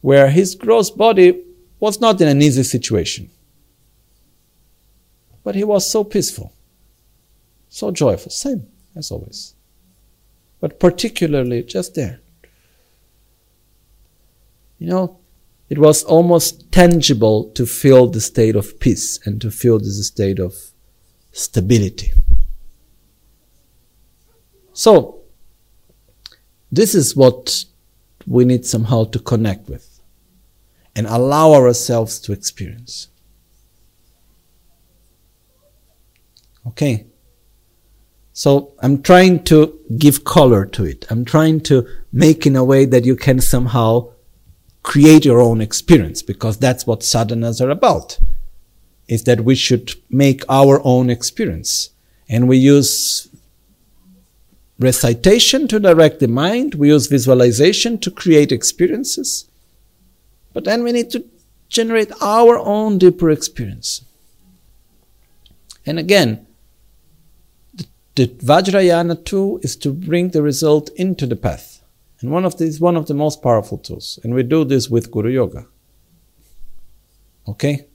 where his gross body was not in an easy situation but he was so peaceful so joyful same as always but particularly just there you know it was almost tangible to feel the state of peace and to feel this state of stability. So, this is what we need somehow to connect with and allow ourselves to experience. Okay. So I'm trying to give color to it. I'm trying to make in a way that you can somehow create your own experience because that's what sadhanas are about. Is that we should make our own experience. And we use recitation to direct the mind, we use visualization to create experiences. But then we need to generate our own deeper experience. And again, the, Vajrayana tool is to bring the result into the path. And one of these, one of the most powerful tools. And we do this with Guru Yoga. Okay?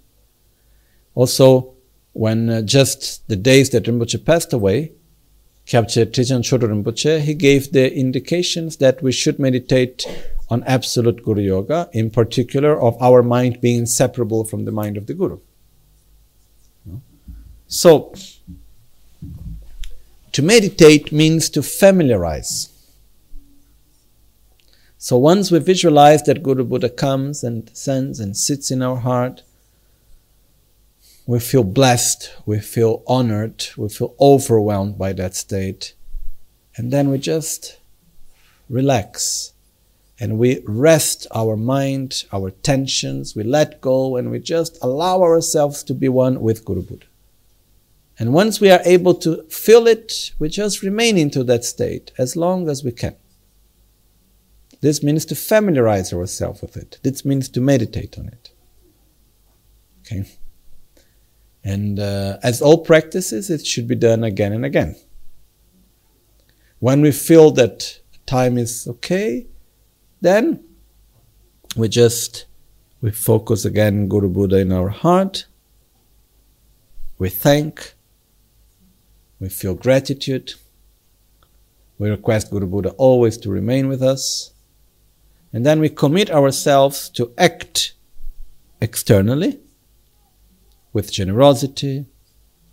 Also, when uh, just the days that Rinpoche passed away, Kyabje Trijang Chodo Rinpoche, he gave the indications that we should meditate on absolute Guru Yoga, in particular of our mind being inseparable from the mind of the Guru. So, to meditate means to familiarize. So once we visualize that Guru Buddha comes and sends and sits in our heart, we feel blessed, we feel honored, we feel overwhelmed by that state. And then we just relax and we rest our mind, our tensions, we let go, and we just allow ourselves to be one with Guru Buddha. And once we are able to feel it, we just remain into that state as long as we can. This means to familiarize ourselves with it. This means to meditate on it. Okay? And uh, as all practices, it should be done again and again. When we feel that time is okay, then we just we focus again Guru Buddha in our heart. We thank. We feel gratitude. We request Guru Buddha always to remain with us. And then we commit ourselves to act externally with generosity,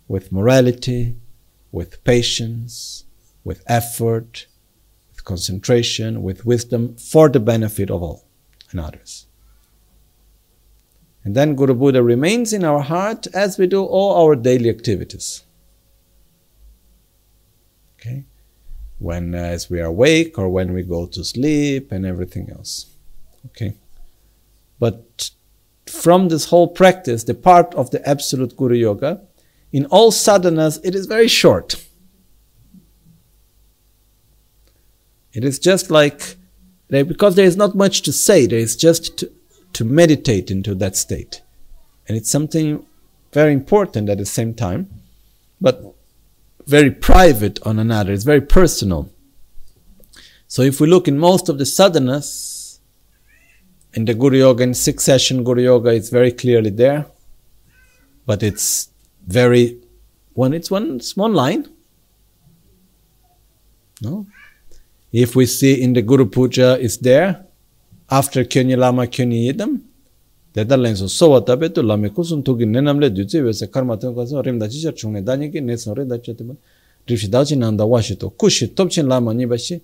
with morality, with patience, with effort, with concentration, with wisdom for the benefit of all and others. And then Guru Buddha remains in our heart as we do all our daily activities. Okay? When uh, as we are awake or when we go to sleep and everything else. Okay? But from this whole practice, the part of the absolute Guru Yoga, in all sadhanas, it is very short. It is just like, because there is not much to say, there is just to, to meditate into that state. And it's something very important at the same time, but very private on another. It's very personal. So if we look in most of the sadhanas, in the Guru Yoga, in six session Guru Yoga, it's very clearly there, but it's very one. It's one. It's one line. No, if we see in the Guru Puja, it's there after Kyonyi Lama Kyonyi Yidam. Netherlands sowa tabe tu lame kusum togi nenamle duje wese karma to kaso rimda chichar chungne danyi nyege ne sore da chete ba ripshi da nanda washi to kushi topchin lama ni bashi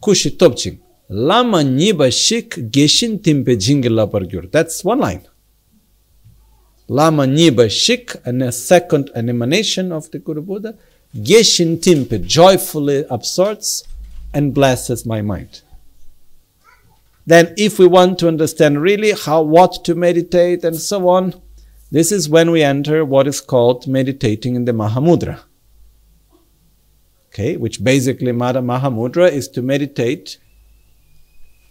kushi topchin lama ni shik geshin timpe jingil la gyur that's one line. lama ni shik and a second an emanation of the guru buddha. geshin timpe joyfully absorbs and blesses my mind. Then, if we want to understand really how, what to meditate and so on, this is when we enter what is called meditating in the Mahamudra. Okay, which basically Mahamudra is to meditate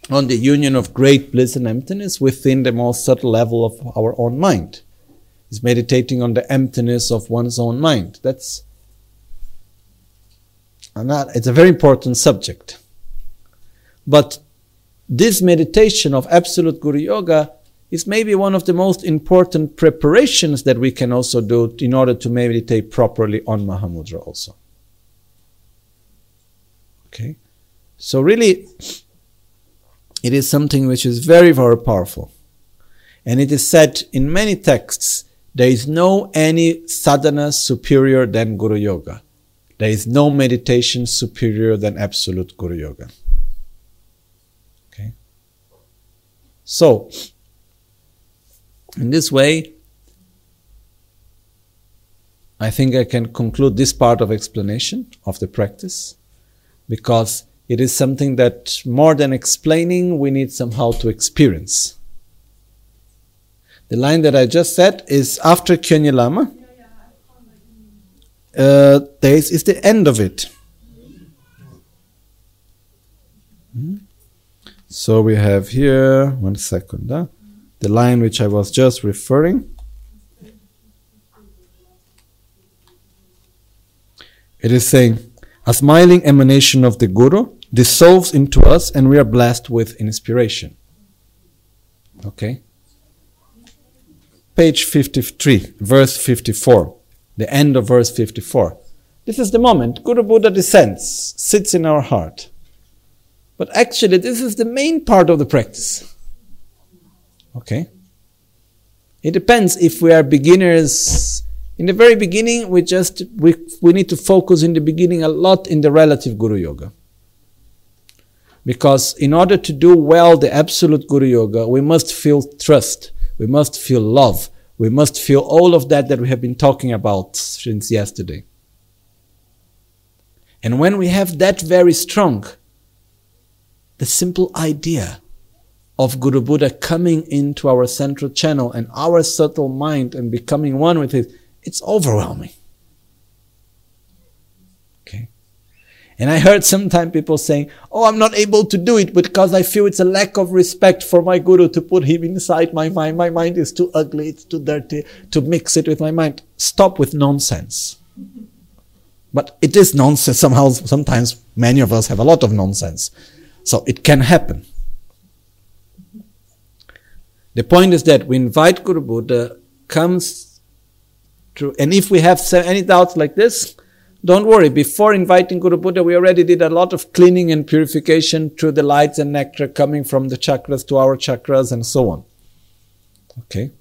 on the union of great bliss and emptiness within the most subtle level of our own mind. Is meditating on the emptiness of one's own mind. That's not, it's a very important subject. But this meditation of absolute Guru Yoga is maybe one of the most important preparations that we can also do in order to meditate properly on Mahamudra also. Okay? So really, it is something which is very, very powerful. And it is said in many texts, there is no any sadhana superior than Guru Yoga. There is no meditation superior than absolute Guru Yoga. Okay? So, in this way, I think I can conclude this part of explanation of the practice because it is something that more than explaining, we need somehow to experience. The line that I just said is after Kyonye Lama. Uh, this is the end of it. Hmm? So we have here, one second, huh? the line which I was just referring. It is saying, a smiling emanation of the Guru dissolves into us and we are blessed with inspiration. Okay? Page 53, verse 54, the end of verse 54. This is the moment Guru Buddha descends, sits in our heart. But actually, this is the main part of the practice. Okay? It depends if we are beginners in the very beginning, we just we, we need to focus in the beginning a lot in the relative Guru Yoga. Because in order to do well the absolute Guru Yoga, we must feel trust, we must feel love, we must feel all of that that we have been talking about since yesterday. And when we have that very strong, the simple idea of Guru Buddha coming into our central channel and our subtle mind and becoming one with it it's overwhelming. Okay. And I heard sometimes people saying, Oh, I'm not able to do it because I feel it's a lack of respect for my guru to put him inside my mind. My mind is too ugly, it's too dirty to mix it with my mind. Stop with nonsense. But it is nonsense. Somehow, sometimes many of us have a lot of nonsense. So it can happen. The point is that we invite Guru Buddha comes through, And if we have any doubts like this, don't worry. Before inviting Guru Buddha, we already did a lot of cleaning and purification through the lights and nectar coming from the chakras to our chakras and so on. Okay.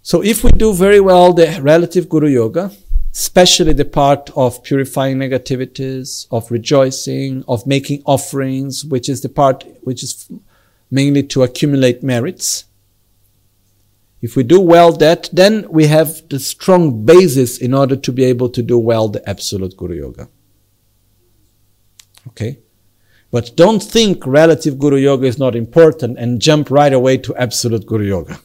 So if we do very well the relative Guru Yoga, especially the part of purifying negativities, of rejoicing, of making offerings, which is the part which is mainly to accumulate merits, if we do well that, then we have the strong basis in order to be able to do well the absolute Guru Yoga. Okay? But don't think relative Guru Yoga is not important and jump right away to absolute Guru Yoga.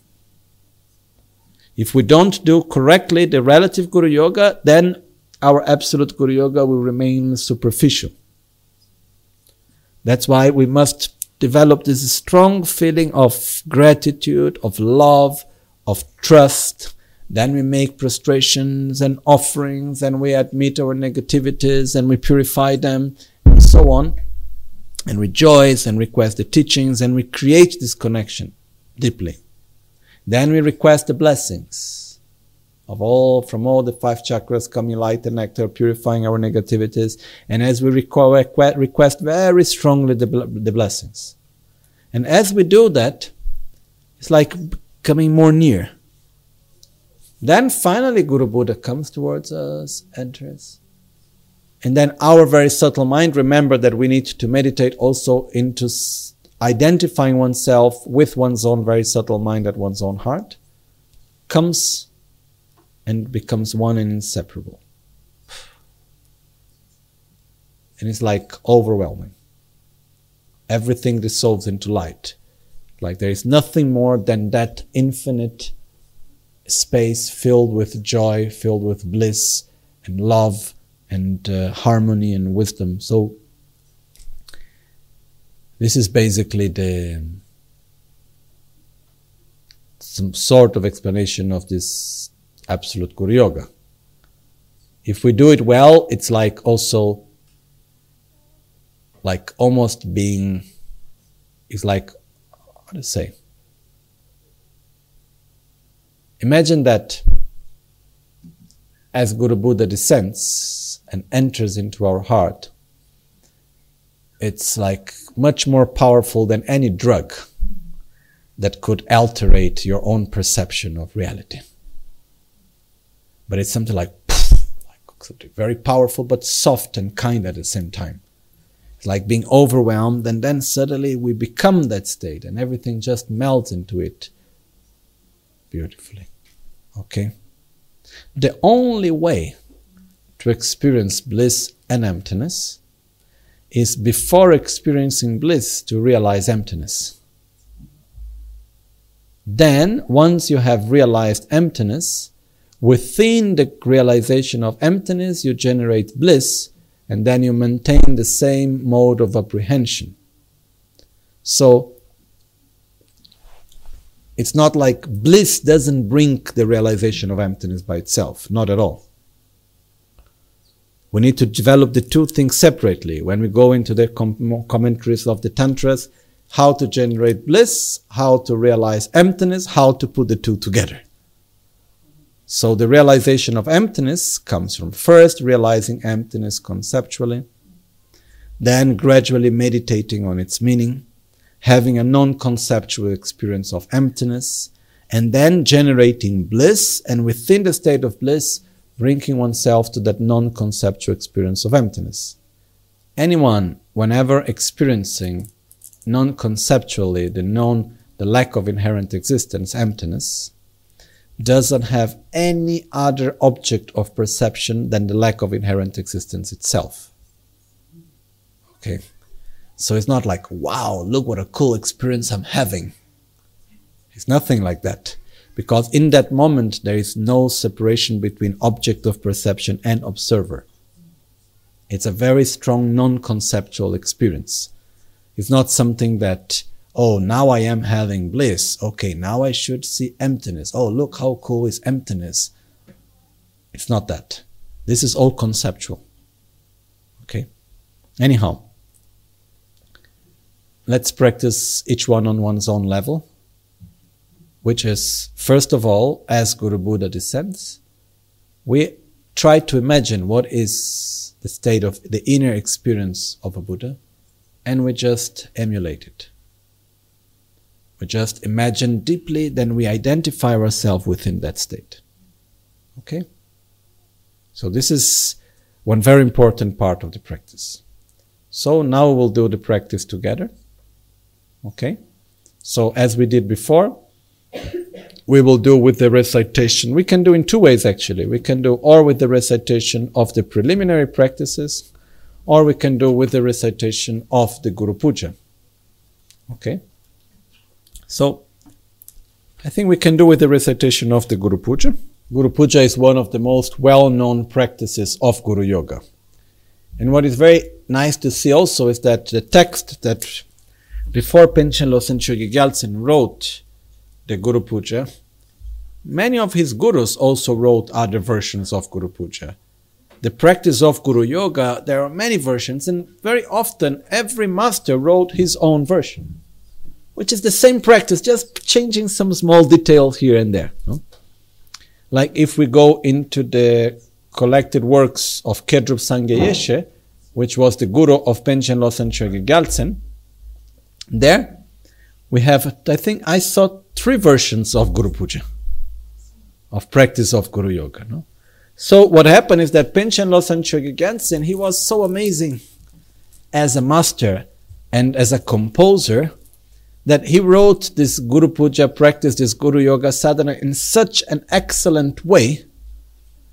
If we don't do correctly the relative Guru Yoga, then our absolute Guru Yoga will remain superficial. That's why we must develop this strong feeling of gratitude, of love, of trust. Then we make prostrations and offerings and we admit our negativities and we purify them and so on and rejoice and request the teachings and we create this connection deeply. Then we request the blessings of all, from all the five chakras coming light and nectar, purifying our negativities. And as we request, very strongly the, the blessings. And as we do that, it's like coming more near. Then finally Guru Buddha comes towards us, enters. And then our very subtle mind, remember that we need to meditate also into identifying oneself with one's own very subtle mind at one's own heart, comes and becomes one and inseparable. And it's like overwhelming. Everything dissolves into light. Like there is nothing more than that infinite space filled with joy, filled with bliss and love and uh, harmony and wisdom. So this is basically the some sort of explanation of this absolute Guru Yoga. If we do it well, it's like also like almost being it's like how to say? Imagine that as Guru Buddha descends and enters into our heart, it's like much more powerful than any drug that could alterate your own perception of reality. But it's something like, like. Very powerful, but soft and kind at the same time. It's like being overwhelmed, and then suddenly we become that state, and everything just melts into it beautifully. Okay? The only way to experience bliss and emptiness is before experiencing bliss to realize emptiness. Then, once you have realized emptiness, within the realization of emptiness, you generate bliss and then you maintain the same mode of apprehension. So, it's not like bliss doesn't bring the realization of emptiness by itself, not at all. We need to develop the two things separately. When we go into the com- commentaries of the Tantras, how to generate bliss, how to realize emptiness, how to put the two together. So the realization of emptiness comes from first realizing emptiness conceptually, then gradually meditating on its meaning, having a non conceptual experience of emptiness, and then generating bliss, and within the state of bliss, bringing oneself to that non conceptual experience of emptiness. Anyone, whenever experiencing non conceptually the non the lack of inherent existence, emptiness, doesn't have any other object of perception than the lack of inherent existence itself. Okay. So it's not like, wow, look what a cool experience I'm having. It's nothing like that. Because in that moment, there is no separation between object of perception and observer. It's a very strong non conceptual experience. It's not something that, oh, now I am having bliss. Okay, now I should see emptiness. Oh, look how cool is emptiness. It's not that. This is all conceptual. Okay? Anyhow, let's practice each one on one's own level, which is, first of all, as Guru Buddha descends, we try to imagine what is the state of the inner experience of a Buddha and we just emulate it. We just imagine deeply, then we identify ourselves within that state. Okay? So, this is one very important part of the practice. So, now we'll do the practice together. Okay? So, as we did before, we will do with the recitation. We can do in two ways actually. We can do or with the recitation of the preliminary practices, or we can do with the recitation of the Guru Puja. Okay? So, I think we can do with the recitation of the Guru Puja. Guru Puja is one of the most well known practices of Guru Yoga. And what is very nice to see also is that the text that before Panchen Chögye Gyaltsen wrote the Guru Puja, many of his gurus also wrote other versions of Guru Puja the practice of Guru Yoga, there are many versions, and very often every master wrote his own version, which is the same practice, just changing some small details here and there. No? Like if we go into the collected works of Kedrup Sangye Yeshe, which was the guru of Panchen Losang Chögye Gyaltsen, there we have, I think I saw three versions of Guru Puja, of practice of Guru Yoga. No? So what happened is that Panchen Losang Gyaltsen, he was so amazing as a master and as a composer that he wrote this Guru Puja practice, this Guru Yoga sadhana in such an excellent way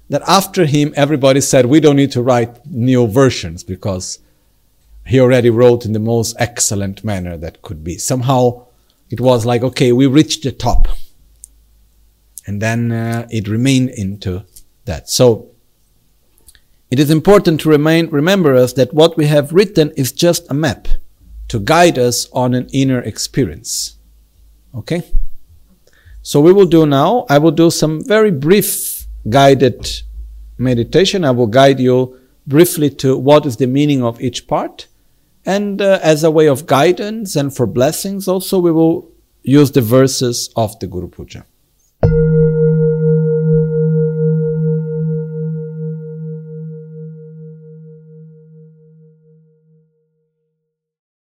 that after him everybody said we don't need to write new versions because he already wrote in the most excellent manner that could be. Somehow it was like, okay, we reached the top. And then uh, it remained into that. So it is important to remain, remember us that what we have written is just a map to guide us on an inner experience. Okay? So we will do now, I will do some very brief guided meditation. I will guide you briefly to what is the meaning of each part. And uh, as a way of guidance and for blessings, also we will use the verses of the Guru Puja.